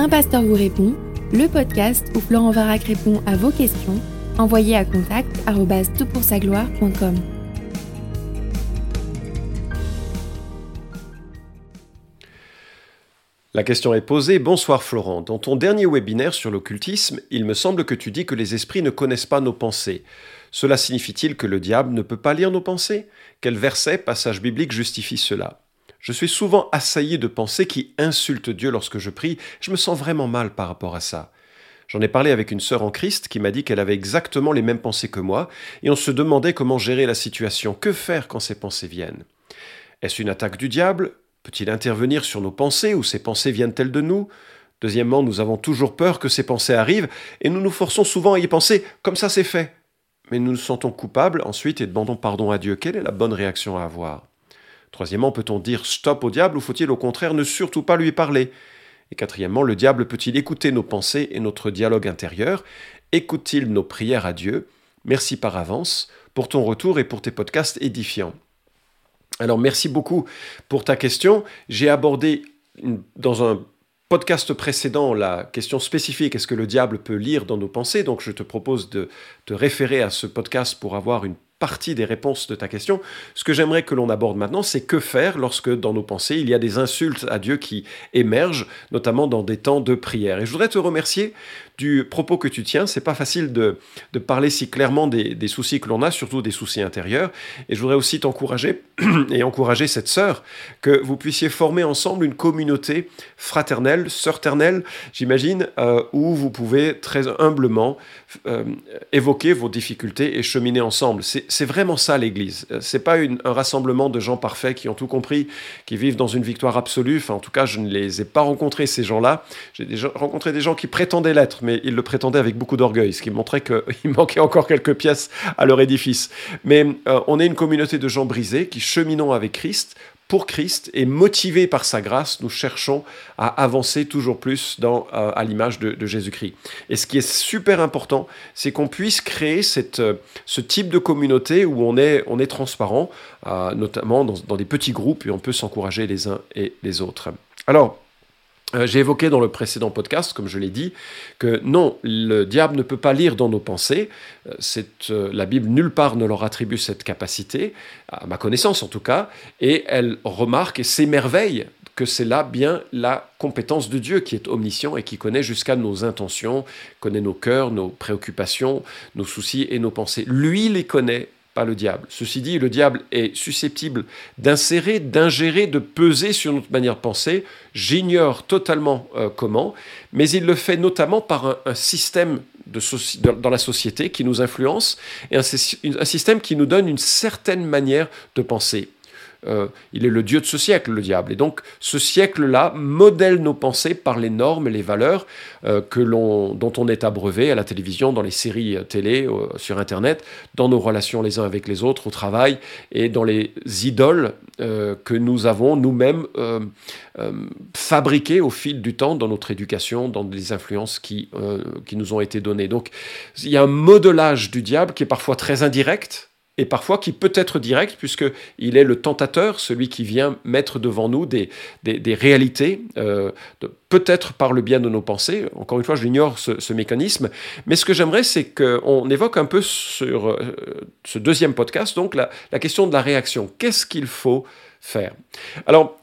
Un pasteur vous répond, le podcast où Florent Varac répond à vos questions, envoyez à contact gloire.com La question est posée. Bonsoir Florent. Dans ton dernier webinaire sur l'occultisme, il me semble que tu dis que les esprits ne connaissent pas nos pensées. Cela signifie-t-il que le diable ne peut pas lire nos pensées? Quel verset, passage biblique justifie cela? Je suis souvent assailli de pensées qui insultent Dieu lorsque je prie. Je me sens vraiment mal par rapport à ça. J'en ai parlé avec une sœur en Christ qui m'a dit qu'elle avait exactement les mêmes pensées que moi, et on se demandait comment gérer la situation. Que faire quand ces pensées viennent? Est-ce une attaque du diable? Peut-il intervenir sur nos pensées ou ces pensées viennent-elles de nous? Deuxièmement, nous avons toujours peur que ces pensées arrivent et nous nous forçons souvent à y penser comme ça c'est fait mais nous nous sentons coupables ensuite et demandons pardon à Dieu. Quelle est la bonne réaction à avoir? Troisièmement, peut-on dire stop au diable ou faut-il au contraire ne surtout pas lui parler? Et quatrièmement, le diable peut-il écouter nos pensées et notre dialogue intérieur? Écoute-t-il nos prières à Dieu? Merci par avance pour ton retour et pour tes podcasts édifiants. Alors merci beaucoup pour ta question. J'ai abordé dans un podcast précédent la question spécifique est-ce que le diable peut lire dans nos pensées? Donc je te propose de te référer à ce podcast pour avoir une partie des réponses de ta question. Ce que j'aimerais que l'on aborde maintenant, c'est que faire lorsque dans nos pensées, il y a des insultes à Dieu qui émergent, notamment dans des temps de prière. Et je voudrais te remercier du propos que tu tiens. C'est pas facile de, parler si clairement des, des soucis que l'on a, surtout des soucis intérieurs. Et je voudrais aussi t'encourager et encourager cette sœur que vous puissiez former ensemble une communauté fraternelle, sœurternelle, j'imagine, euh, où vous pouvez très humblement euh, évoquer vos difficultés et cheminer ensemble. C'est vraiment ça l'Église. C'est pas un rassemblement de gens parfaits qui ont tout compris, qui vivent dans une victoire absolue. Enfin, en tout cas, je ne les ai pas rencontrés ces gens-là. J'ai rencontré des gens qui prétendaient l'être, mais ils le prétendaient avec beaucoup d'orgueil, ce qui montrait qu'il manquait encore quelques pièces à leur édifice. Mais euh, on est une communauté de gens brisés qui cheminons avec Christ pour Christ et motivés par sa grâce, nous cherchons à avancer toujours plus euh, à l'image de, Jésus-Christ. Et ce qui est super important, c'est qu'on puisse créer euh, ce type de communauté où on est, on est transparent, notamment dans, dans des petits groupes et on peut s'encourager les uns et les autres. Alors, euh, j'ai évoqué dans le précédent podcast, comme je l'ai dit, que non, le diable ne peut pas lire dans nos pensées. Euh, euh, la Bible nulle part ne leur attribue cette capacité, à ma connaissance en tout cas, et elle remarque et s'émerveille que c'est là bien la compétence de Dieu qui est omniscient et qui connaît jusqu'à nos intentions, connaît nos cœurs, nos préoccupations, nos soucis et nos pensées. Lui les connaît le diable. Ceci dit, le diable est susceptible d'insérer, d'ingérer, de peser sur notre manière de penser. J'ignore totalement euh, comment, mais il le fait notamment par un, système dans la société qui nous influence et un système qui nous donne une certaine manière de penser. Euh, il est le Dieu de ce siècle, le diable. Et donc ce siècle-là modèle nos pensées par les normes et les valeurs euh, que dont on est abreuvé à la télévision, dans les séries euh, télé, sur Internet, dans nos relations les uns avec les autres, au travail, et dans les idoles que nous avons nous-mêmes fabriquées au fil du temps dans notre éducation, dans des influences qui, qui nous ont été données. Donc il y a un modelage du diable qui est parfois très indirect, et parfois qui peut être direct, puisqu'il est le tentateur, celui qui vient mettre devant nous des, réalités, euh, peut-être par le bien de nos pensées. Encore une fois, je l'ignore ce, mécanisme, mais ce que j'aimerais, c'est qu'on évoque un peu sur euh, ce deuxième podcast, donc la, question de la réaction. Qu'est-ce qu'il faut faire? Alors,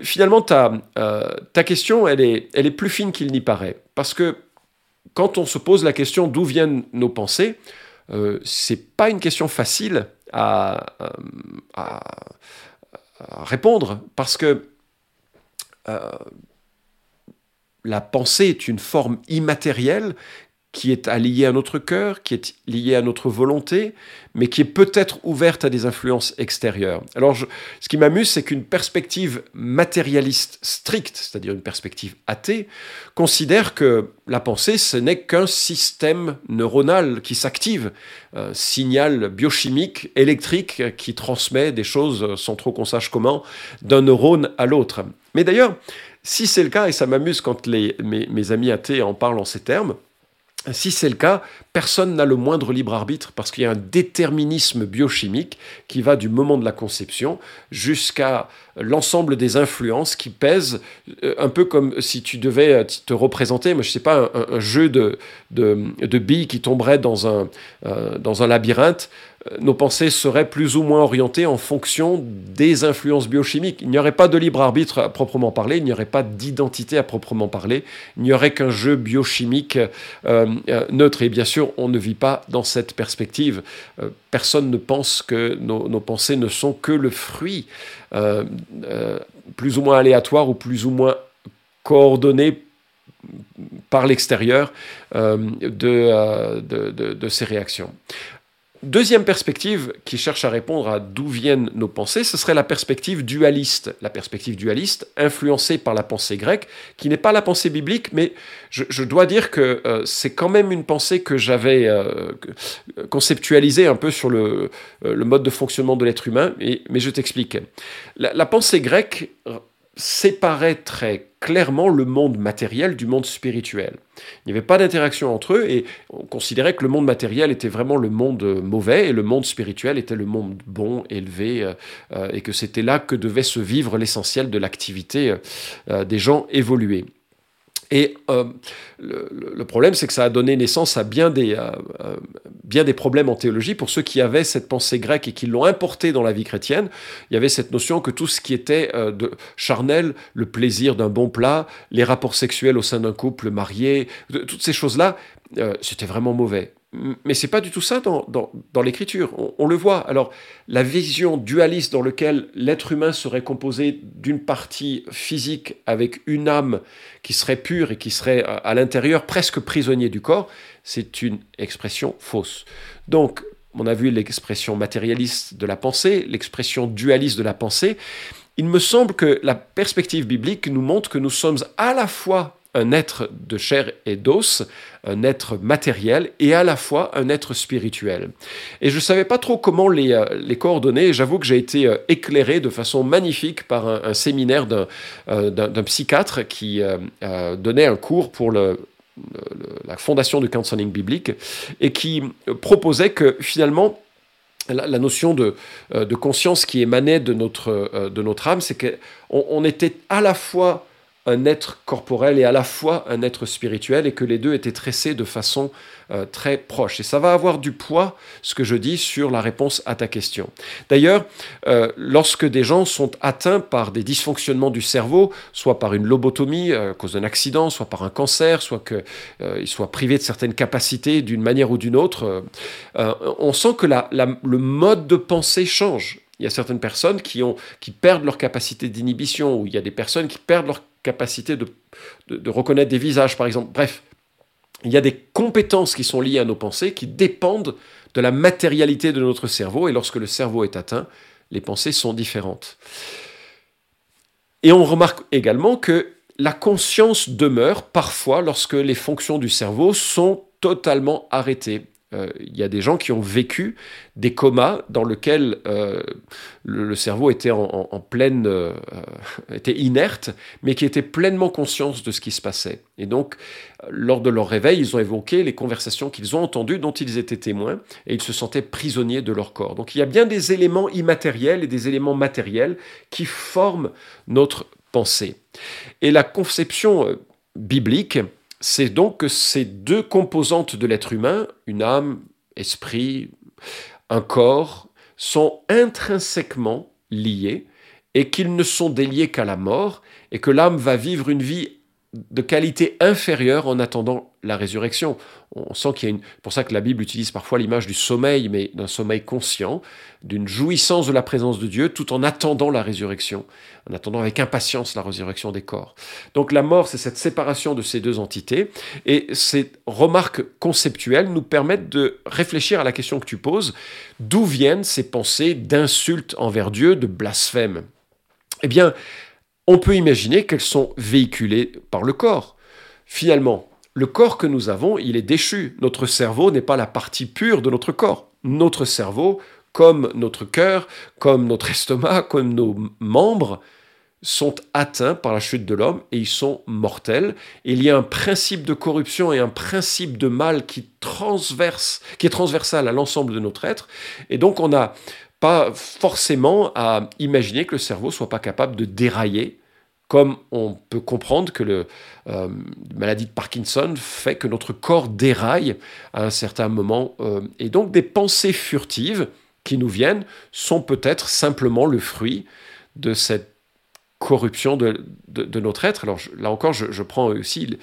finalement, ta, euh, question, elle est, elle est plus fine qu'il n'y paraît, parce que quand on se pose la question d'où viennent nos pensées, euh, c'est pas une question facile à, euh, répondre parce que euh, la pensée est une forme immatérielle qui est liée à notre cœur, qui est liée à notre volonté, mais qui est peut-être ouverte à des influences extérieures. Alors, ce qui m'amuse, c'est qu'une perspective matérialiste stricte, c'est-à-dire une perspective athée, considère que la pensée, ce n'est qu'un système neuronal qui s'active, un signal biochimique, électrique, qui transmet des choses, sans trop qu'on sache comment, d'un neurone à l'autre. Mais d'ailleurs, si c'est le cas, et ça m'amuse quand mes amis athées en parlent en ces termes, Si c'est le cas, personne n'a le moindre libre arbitre parce qu'il y a un déterminisme biochimique qui va du moment de la conception jusqu'à l'ensemble des influences qui pèsent, euh, un peu comme si tu devais euh, te représenter, moi je sais pas, un, jeu de, de, billes qui tomberait dans un, euh, dans un labyrinthe nos pensées seraient plus ou moins orientées en fonction des influences biochimiques. Il n'y aurait pas de libre arbitre à proprement parler, il n'y aurait pas d'identité à proprement parler, il n'y aurait qu'un jeu biochimique euh, euh, neutre. Et bien sûr, on ne vit pas dans cette perspective. Euh, personne ne pense que nos, pensées ne sont que le fruit plus ou moins aléatoire ou plus ou moins coordonné par l'extérieur de, ces réactions. Deuxième perspective qui cherche à répondre à d'où viennent nos pensées, ce serait la perspective dualiste. La perspective dualiste influencée par la pensée grecque, qui n'est pas la pensée biblique, mais je, dois dire que euh, c'est quand même une pensée que j'avais euh, conceptualisée un peu sur le, euh, le, mode de fonctionnement de l'être humain, mais je t'explique. la pensée grecque séparait très clairement le monde matériel du monde spirituel. Il n'y avait pas d'interaction entre eux et on considérait que le monde matériel était vraiment le monde mauvais et le monde spirituel était le monde bon, élevé euh, euh, et que c'était là que devait se vivre l'essentiel de l'activité euh, des gens évolués. Et euh, le, problème, c'est que ça a donné naissance à bien des, euh, euh, bien des problèmes en théologie pour ceux qui avaient cette pensée grecque et qui l'ont importée dans la vie chrétienne. Il y avait cette notion que tout ce qui était de charnel, le plaisir d'un bon plat, les rapports sexuels au sein d'un couple marié, toutes ces choses-là, c'était vraiment mauvais mais c'est pas du tout ça dans, dans, l'écriture. On, le voit. Alors, la vision dualiste dans laquelle l'être humain serait composé d'une partie physique avec une âme qui serait pure et qui serait à l'intérieur presque prisonnier du corps, c'est une expression fausse. Donc, on a vu l'expression matérialiste de la pensée, l'expression dualiste de la pensée. Il me semble que la perspective biblique nous montre que nous sommes à la fois un être de chair et d'os, un être matériel et à la fois un être spirituel. Et je ne savais pas trop comment les, euh, coordonner, j'avoue que j'ai été euh, éclairé de façon magnifique par un, séminaire euh, d'un psychiatre qui donnait un cours pour la fondation du counseling biblique et qui proposait que finalement la, notion de, conscience qui émanait de notre, de notre âme, c'est qu'on on était à la fois un être corporel et à la fois un être spirituel et que les deux étaient tressés de façon euh, très proche. Et ça va avoir du poids, ce que je dis, sur la réponse à ta question. D'ailleurs, euh, lorsque des gens sont atteints par des dysfonctionnements du cerveau, soit par une lobotomie euh, à cause d'un accident, soit par un cancer, soit qu'ils soient privés de certaines capacités d'une manière ou d'une autre, on sent que le mode de pensée change. Il y a certaines personnes qui, ont, qui perdent leur capacité d'inhibition, ou il y a des personnes qui perdent leur capacité de, reconnaître des visages, par exemple. Bref, il y a des compétences qui sont liées à nos pensées, qui dépendent de la matérialité de notre cerveau, et lorsque le cerveau est atteint, les pensées sont différentes. Et on remarque également que la conscience demeure parfois lorsque les fonctions du cerveau sont totalement arrêtées. Euh, il y a des gens qui ont vécu des comas dans lesquels euh, le, cerveau était en, pleine, euh, était inerte, mais qui étaient pleinement conscients de ce qui se passait. Et donc, lors de leur réveil, ils ont évoqué les conversations qu'ils ont entendues, dont ils étaient témoins, et ils se sentaient prisonniers de leur corps. Donc, il y a bien des éléments immatériels et des éléments matériels qui forment notre pensée. Et la conception biblique c'est donc que ces deux composantes de l'être humain, une âme, esprit, un corps, sont intrinsèquement liés et qu'ils ne sont déliés qu'à la mort et que l'âme va vivre une vie de qualité inférieure en attendant la résurrection. On sent qu'il y a une. pour ça que la Bible utilise parfois l'image du sommeil, mais d'un sommeil conscient, d'une jouissance de la présence de Dieu, tout en attendant la résurrection, en attendant avec impatience la résurrection des corps. Donc la mort, c'est cette séparation de ces deux entités, et ces remarques conceptuelles nous permettent de réfléchir à la question que tu poses d'où viennent ces pensées d'insultes envers Dieu, de blasphème? Eh bien, on peut imaginer qu'elles sont véhiculées par le corps. Finalement, le corps que nous avons, il est déchu. Notre cerveau n'est pas la partie pure de notre corps. Notre cerveau, comme notre cœur, comme notre estomac, comme nos membres, sont atteints par la chute de l'homme et ils sont mortels. il y a un principe de corruption et un principe de mal qui, transverse, qui est transversal à l'ensemble de notre être. Et donc on n'a pas forcément à imaginer que le cerveau soit pas capable de dérailler comme on peut comprendre que la euh, maladie de Parkinson fait que notre corps déraille à un certain moment. Euh, et donc des pensées furtives qui nous viennent sont peut-être simplement le fruit de cette corruption de, notre être. Alors là encore, je, prends aussi,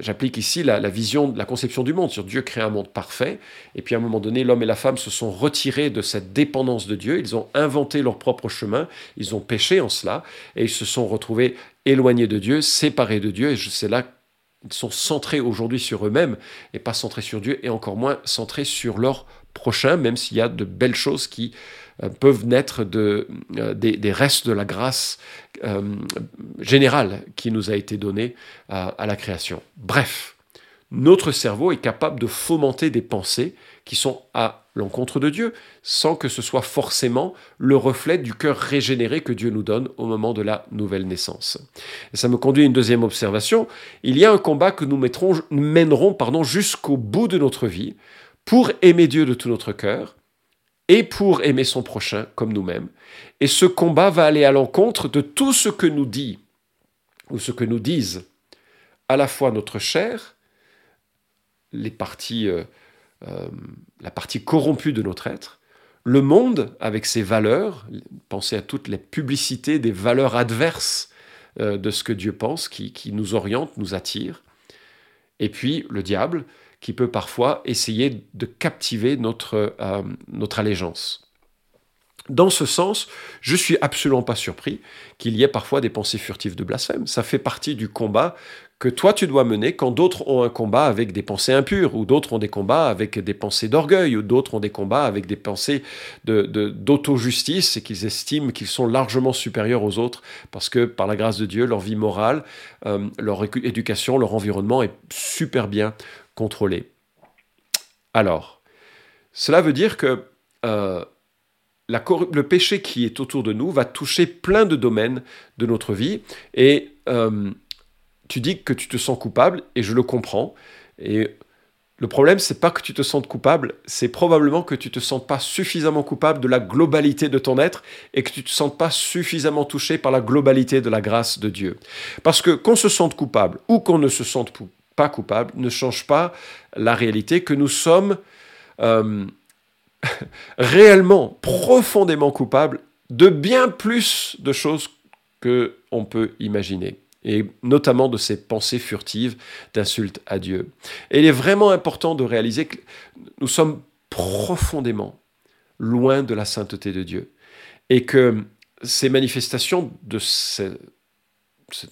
j'applique ici la, vision, la conception du monde. Sur Dieu crée un monde parfait, et puis à un moment donné, l'homme et la femme se sont retirés de cette dépendance de Dieu. Ils ont inventé leur propre chemin, ils ont péché en cela, et ils se sont retrouvés éloignés de Dieu, séparés de Dieu. Et c'est là qu'ils sont centrés aujourd'hui sur eux-mêmes et pas centrés sur Dieu, et encore moins centrés sur leur prochain, même s'il y a de belles choses qui euh, peuvent naître de, euh, des, restes de la grâce euh, générale qui nous a été donnée à la création. Bref, notre cerveau est capable de fomenter des pensées qui sont à l'encontre de Dieu, sans que ce soit forcément le reflet du cœur régénéré que Dieu nous donne au moment de la nouvelle naissance. Ça me conduit à une deuxième observation. Il y a un combat que nous, mettrons, mènerons jusqu'au bout de notre vie pour aimer Dieu de tout notre cœur, et pour aimer son prochain comme nous-mêmes. Et ce combat va aller à l'encontre de tout ce que nous dit, ou ce que nous disent à la fois notre chair, les euh, euh, la partie corrompue de notre être, le monde avec ses valeurs, pensez à toutes les publicités des valeurs adverses euh, de ce que Dieu pense, qui, qui nous orientent, nous attirent, et puis le diable qui peut parfois essayer de captiver notre, euh, notre allégeance. Dans ce sens, je suis absolument pas surpris qu'il y ait parfois des pensées furtives de blasphème. Ça fait partie du combat que toi tu dois mener quand d'autres ont un combat avec des pensées impures, ou d'autres ont des combats avec des pensées d'orgueil, ou d'autres ont des combats avec des pensées d'auto-justice de, et qu'ils estiment qu'ils sont largement supérieurs aux autres parce que par la grâce de Dieu, leur vie morale, euh, leur éducation, leur environnement est super bien contrôler. Alors, cela veut dire que euh, le péché qui est autour de nous va toucher plein de domaines de notre vie. Et euh, tu dis que tu te sens coupable, et je le comprends. Et le problème, c'est pas que tu te sentes coupable, c'est probablement que tu te sens pas suffisamment coupable de la globalité de ton être et que tu te sens pas suffisamment touché par la globalité de la grâce de Dieu. Parce que qu'on se sente coupable ou qu'on ne se sente pas coupable ne change pas la réalité que nous sommes euh, réellement, profondément coupables de bien plus de choses que on peut imaginer. Et notamment de ces pensées furtives d'insultes à Dieu. Et il est vraiment important de réaliser que nous sommes profondément loin de la sainteté de Dieu. Et que ces manifestations de cette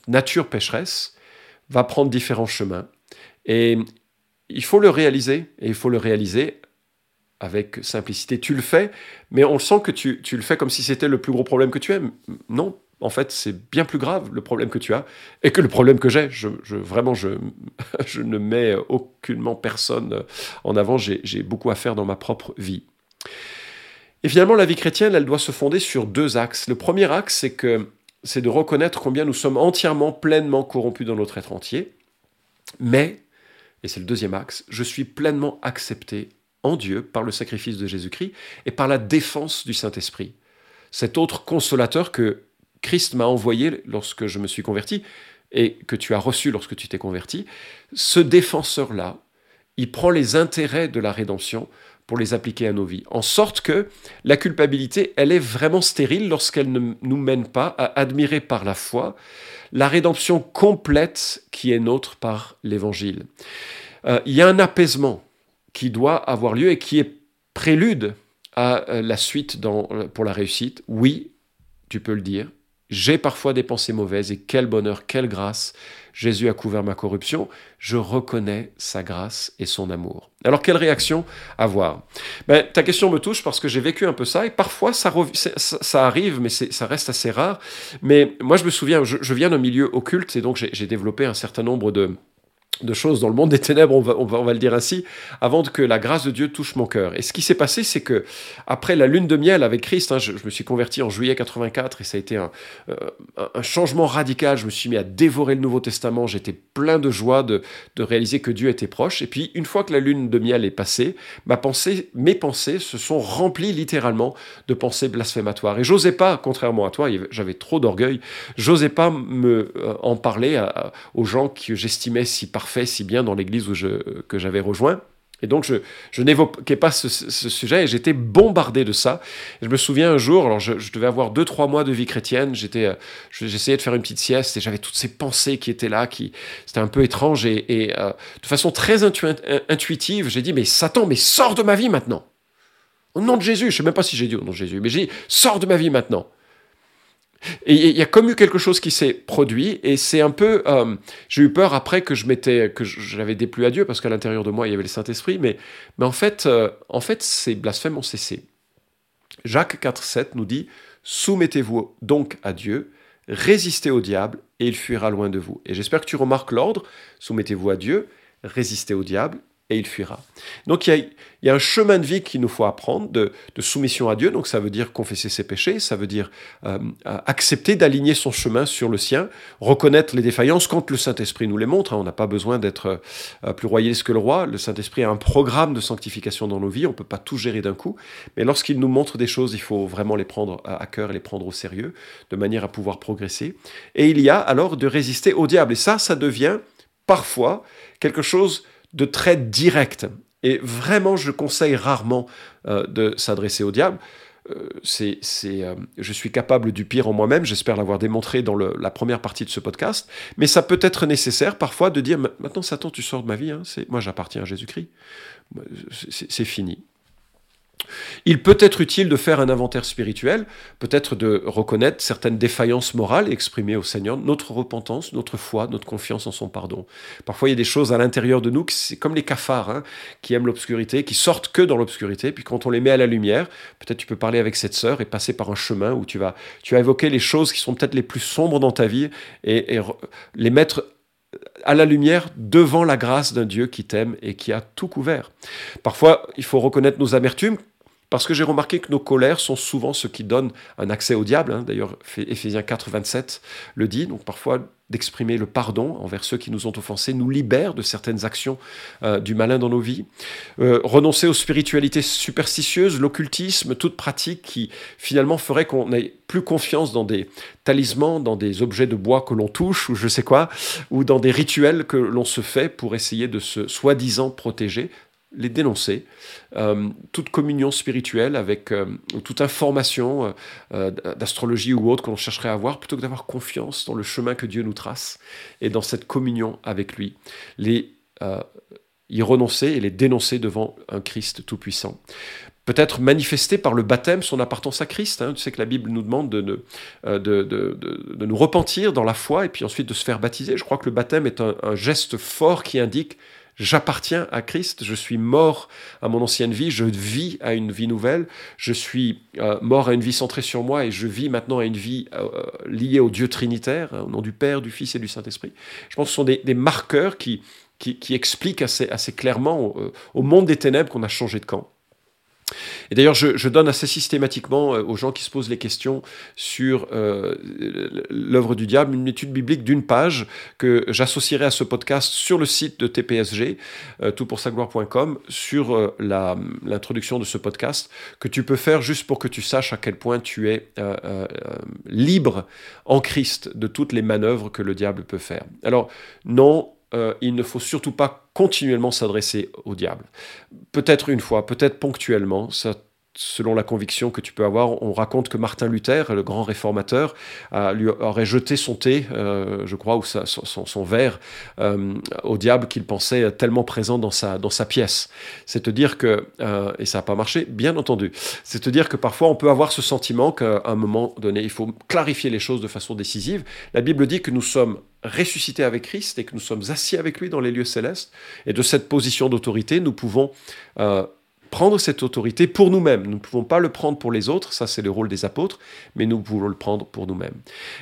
nature pécheresse va prendre différents chemins et il faut le réaliser, et il faut le réaliser avec simplicité. Tu le fais, mais on sent que tu, le fais comme si c'était le plus gros problème que tu aimes. Non, en fait, c'est bien plus grave le problème que tu as et que le problème que j'ai. Je, vraiment, je, je ne mets aucunement personne en avant. J'ai beaucoup à faire dans ma propre vie. Et finalement, la vie chrétienne, elle doit se fonder sur deux axes. Le premier axe, c'est que c'est de reconnaître combien nous sommes entièrement, pleinement corrompus dans notre être entier, mais et c'est le deuxième axe, je suis pleinement accepté en Dieu par le sacrifice de Jésus-Christ et par la défense du Saint-Esprit. Cet autre consolateur que Christ m'a envoyé lorsque je me suis converti et que tu as reçu lorsque tu t'es converti, ce défenseur-là, il prend les intérêts de la rédemption pour les appliquer à nos vies. En sorte que la culpabilité, elle est vraiment stérile lorsqu'elle ne nous mène pas à admirer par la foi la rédemption complète qui est nôtre par l'Évangile. Euh, il y a un apaisement qui doit avoir lieu et qui est prélude à euh, la suite euh, pour la réussite. Oui, tu peux le dire, j'ai parfois des pensées mauvaises et quel bonheur, quelle grâce. Jésus a couvert ma corruption. Je reconnais sa grâce et son amour. Alors, quelle réaction avoir? Ben, Ta question me touche parce que j'ai vécu un peu ça et parfois ça, ça, arrive, mais ça reste assez rare. Mais moi, je me souviens, je, viens d'un milieu occulte et donc j'ai développé un certain nombre de, de choses dans le monde des ténèbres, on va, on va, le dire ainsi, avant que la grâce de Dieu touche mon cœur. Et ce qui s'est passé, c'est que après la lune de miel avec Christ, hein, je, me suis converti en juillet 84 et ça a été un, euh, un, changement radical. Je me suis mis à dévorer le Nouveau Testament. J'étais plein de joie de, de, réaliser que Dieu était proche. Et puis, une fois que la lune de miel est passée, ma pensée, mes pensées se sont remplies littéralement de pensées blasphématoires. Et j'osais pas, contrairement à toi, j'avais trop d'orgueil, j'osais pas me euh, en parler aux gens que j'estimais si parfaits, si bien dans l'église où je, que j'avais rejoint. Et donc, je, je n'évoquais pas ce, sujet et j'étais bombardé de ça. je me souviens un jour, alors je, devais avoir deux, trois mois de vie chrétienne, j'étais, euh, j'essayais de faire une petite sieste et j'avais toutes ces pensées qui étaient là, qui, c'était un peu étrange et, euh, de façon très intuitive, j'ai dit, mais Satan, mais sors de ma vie maintenant. Au nom de Jésus, je ne sais même pas si j'ai dit au nom de Jésus, mais j'ai dit, sors de ma vie maintenant. Et il y a comme eu quelque chose qui s'est produit, et c'est un peu. Euh, j'ai eu peur après que je m'étais, que j'avais déplu à Dieu, parce qu'à l'intérieur de moi il y avait le Saint-Esprit, mais, mais en fait, euh, en fait, ces blasphèmes ont cessé. Jacques 4,7 nous dit Soumettez-vous donc à Dieu, résistez au diable, et il fuira loin de vous. Et j'espère que tu remarques l'ordre soumettez-vous à Dieu, résistez au diable, et il fuira. Donc il y, a, un chemin de vie qu'il nous faut apprendre de, soumission à Dieu. Donc ça veut dire confesser ses péchés, ça veut dire euh, accepter d'aligner son chemin sur le sien, reconnaître les défaillances quand le Saint-Esprit nous les montre. Hein. On n'a pas besoin d'être euh, plus royaliste que le roi. Le Saint-Esprit a un programme de sanctification dans nos vies. On ne peut pas tout gérer d'un coup. Mais lorsqu'il nous montre des choses, il faut vraiment les prendre à cœur et les prendre au sérieux, de manière à pouvoir progresser. Et il y a alors de résister au diable. Et ça, ça devient parfois quelque chose de très direct. Et vraiment, je conseille rarement euh, de s'adresser au diable. Euh, c'est, euh, je suis capable du pire en moi-même, j'espère l'avoir démontré dans la première partie de ce podcast, mais ça peut être nécessaire parfois de dire, maintenant Satan, tu sors de ma vie, hein, moi j'appartiens à Jésus-Christ, c'est fini. Il peut être utile de faire un inventaire spirituel, peut-être de reconnaître certaines défaillances morales et exprimer au Seigneur notre repentance, notre foi, notre confiance en son pardon. Parfois, il y a des choses à l'intérieur de nous, c'est comme les cafards, hein, qui aiment l'obscurité, qui sortent que dans l'obscurité, puis quand on les met à la lumière, peut-être tu peux parler avec cette sœur et passer par un chemin où tu vas, tu as évoqué les choses qui sont peut-être les plus sombres dans ta vie et, et les mettre à la lumière devant la grâce d'un Dieu qui t'aime et qui a tout couvert. Parfois, il faut reconnaître nos amertumes, parce que j'ai remarqué que nos colères sont souvent ce qui donne un accès au diable. Hein. D'ailleurs, Éphésiens 4, 27 le dit. Donc parfois, d'exprimer le pardon envers ceux qui nous ont offensés nous libère de certaines actions euh, du malin dans nos vies. Euh, renoncer aux spiritualités superstitieuses, l'occultisme, toute pratique qui finalement ferait qu'on ait plus confiance dans des talismans, dans des objets de bois que l'on touche ou je sais quoi, ou dans des rituels que l'on se fait pour essayer de se soi-disant protéger les dénoncer. Euh, toute communion spirituelle avec euh, toute information euh, d'astrologie ou autre que l'on chercherait à avoir, plutôt que d'avoir confiance dans le chemin que Dieu nous trace et dans cette communion avec lui. Les y renoncer et les dénoncer devant un Christ tout-puissant. Peut-être manifester par le baptême son appartenance à Christ. Hein. Tu sais que la Bible nous demande de, de, de, nous repentir dans la foi et puis ensuite de se faire baptiser. Je crois que le baptême est un geste fort qui indique J'appartiens à Christ, je suis mort à mon ancienne vie, je vis à une vie nouvelle, je suis euh, mort à une vie centrée sur moi et je vis maintenant à une vie euh, liée au Dieu trinitaire, hein, au nom du Père, du Fils et du Saint-Esprit. Je pense que ce sont des, marqueurs qui, qui, expliquent assez, assez clairement au monde des ténèbres qu'on a changé de camp. Et d'ailleurs, je, donne assez systématiquement euh, aux gens qui se posent les questions sur euh, l'œuvre du diable une étude biblique d'une page que j'associerai à ce podcast sur le site de TPSG, euh, toutpoursagloire.com, sur l'introduction de ce podcast, que tu peux faire juste pour que tu saches à quel point tu es libre en Christ de toutes les manœuvres que le diable peut faire. Alors, non, euh, il ne faut surtout pas continuellement s'adresser au diable. Peut-être une fois, peut-être ponctuellement, selon la conviction que tu peux avoir. On raconte que Martin Luther, le grand réformateur, lui aurait jeté son thé, euh, je crois, ou son, verre euh, au diable qu'il pensait tellement présent dans sa, dans sa pièce. C'est te dire que, et ça n'a pas marché, bien entendu, c'est te dire que parfois on peut avoir ce sentiment qu'à un moment donné, il faut clarifier les choses de façon décisive. La Bible dit que nous sommes ressuscité avec Christ et que nous sommes assis avec lui dans les lieux célestes. Et de cette position d'autorité, nous pouvons euh, prendre cette autorité pour nous-mêmes. Nous ne pouvons pas le prendre pour les autres, ça c'est le rôle des apôtres, mais nous pouvons le prendre pour nous-mêmes.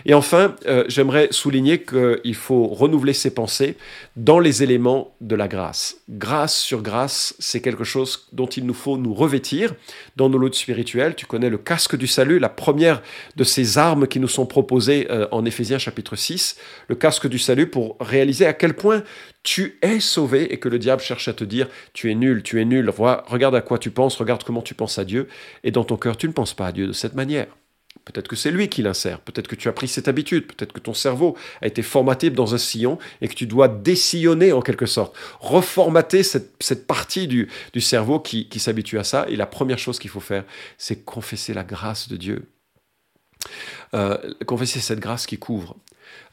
Et enfin, euh, j'aimerais souligner qu'il faut renouveler ses pensées dans les éléments de la grâce. Grâce sur grâce, c'est quelque chose dont il nous faut nous revêtir dans nos luttes spirituelles. Tu connais le casque du salut, la première de ces armes qui nous sont proposées euh, en Éphésiens chapitre 6, le casque du salut pour réaliser à quel point tu es sauvé et que le diable cherche à te dire tu es nul, tu es nul, regarde à quoi tu penses, regarde comment tu penses à Dieu, et dans ton cœur tu ne penses pas à Dieu de cette manière. Peut-être que c'est lui qui l'insère, peut-être que tu as pris cette habitude, peut-être que ton cerveau a été formaté dans un sillon et que tu dois dessillonner en quelque sorte, reformater cette, partie du, cerveau qui, qui s'habitue à ça. Et la première chose qu'il faut faire, c'est confesser la grâce de Dieu. Euh, confesser cette grâce qui couvre.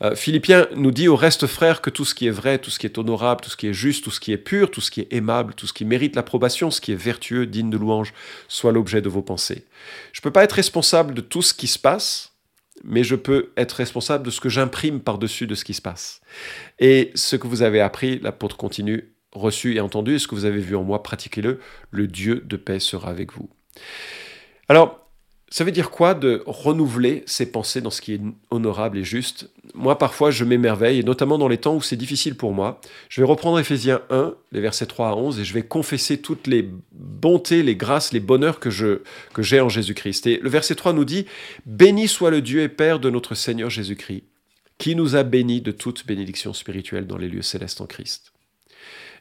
Euh, Philippiens nous dit au reste frère que tout ce qui est vrai, tout ce qui est honorable, tout ce qui est juste, tout ce qui est pur, tout ce qui est aimable, tout ce qui mérite l'approbation, ce qui est vertueux, digne de louange, soit l'objet de vos pensées. Je ne peux pas être responsable de tout ce qui se passe, mais je peux être responsable de ce que j'imprime par-dessus de ce qui se passe. Et ce que vous avez appris, l'apôtre continue, reçu et entendu, et ce que vous avez vu en moi, pratiquez-le, le Dieu de paix sera avec vous. Alors, ça veut dire quoi de renouveler ses pensées dans ce qui est honorable et juste? Moi, parfois, je m'émerveille, et notamment dans les temps où c'est difficile pour moi. Je vais reprendre Ephésiens 1, les versets 3 à 11, et je vais confesser toutes les bontés, les grâces, les bonheurs que, je, que j'ai en Jésus-Christ. Et le verset 3 nous dit Béni soit le Dieu et Père de notre Seigneur Jésus-Christ, qui nous a bénis de toute bénédiction spirituelle dans les lieux célestes en Christ.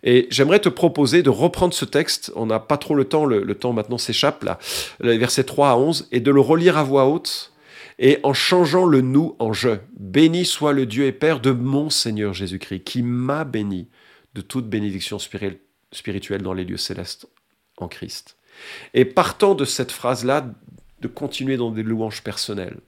Et j'aimerais te proposer de reprendre ce texte, on n'a pas trop le temps, le, temps maintenant s'échappe là, les versets 3 à 11, et de le relire à voix haute, et en changeant le nous en je. Béni soit le Dieu et Père de mon Seigneur Jésus-Christ, qui m'a béni de toute bénédiction spirituelle dans les lieux célestes en Christ. Et partant de cette phrase-là, de continuer dans des louanges personnelles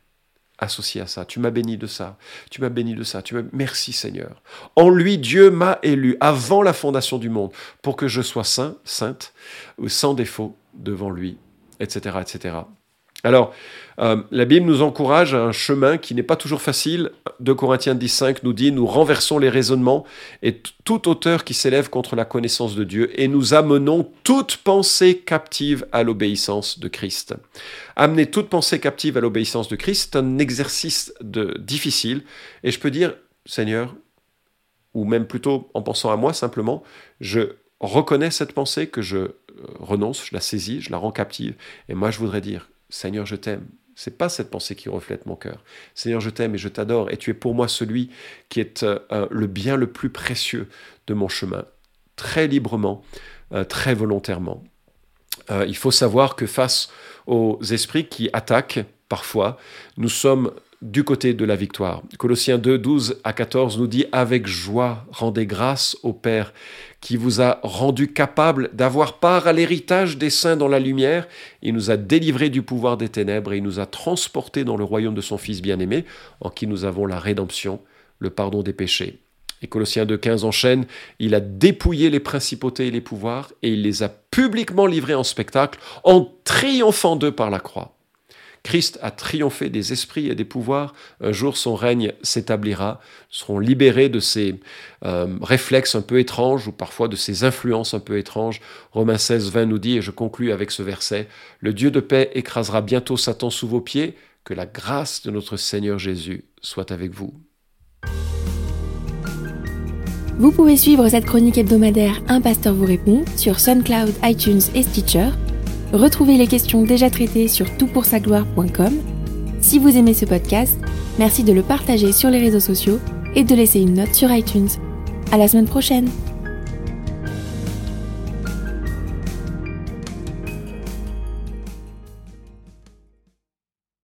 associé à ça. Tu m'as béni de ça. Tu m'as béni de ça. Tu m'as... Merci Seigneur. En lui, Dieu m'a élu avant la fondation du monde pour que je sois saint, sainte, sans défaut devant lui, etc., etc. Alors, euh, la Bible nous encourage à un chemin qui n'est pas toujours facile. 2 Corinthiens 10.5 nous dit, nous renversons les raisonnements et toute hauteur qui s'élève contre la connaissance de Dieu et nous amenons toute pensée captive à l'obéissance de Christ. Amener toute pensée captive à l'obéissance de Christ, c'est un exercice difficile et je peux dire, Seigneur, ou même plutôt en pensant à moi simplement, je reconnais cette pensée que je euh, renonce, je la saisis, je la rends captive. Et moi, je voudrais dire, Seigneur, je t'aime. C'est pas cette pensée qui reflète mon cœur. Seigneur, je t'aime et je t'adore, et tu es pour moi celui qui est euh, le bien le plus précieux de mon chemin, très librement, euh, très volontairement. Euh, il faut savoir que face aux esprits qui attaquent parfois, nous sommes du côté de la victoire. Colossiens 2, 12 à 14 nous dit Avec joie, rendez grâce au Père qui vous a rendu capable d'avoir part à l'héritage des saints dans la lumière. Il nous a délivrés du pouvoir des ténèbres et il nous a transportés dans le royaume de son Fils bien-aimé, en qui nous avons la rédemption, le pardon des péchés. Et Colossiens 2.15 enchaîne, il a dépouillé les principautés et les pouvoirs et il les a publiquement livrés en spectacle en triomphant d'eux par la croix. Christ a triomphé des esprits et des pouvoirs. Un jour, son règne s'établira, seront libérés de ces euh, réflexes un peu étranges ou parfois de ces influences un peu étranges. Romains 16, 20 nous dit, et je conclus avec ce verset, Le Dieu de paix écrasera bientôt Satan sous vos pieds. Que la grâce de notre Seigneur Jésus soit avec vous. Vous pouvez suivre cette chronique hebdomadaire Un pasteur vous répond sur SoundCloud, iTunes et Stitcher Retrouvez les questions déjà traitées sur toutpoursagloire.com. Si vous aimez ce podcast, merci de le partager sur les réseaux sociaux et de laisser une note sur iTunes. À la semaine prochaine!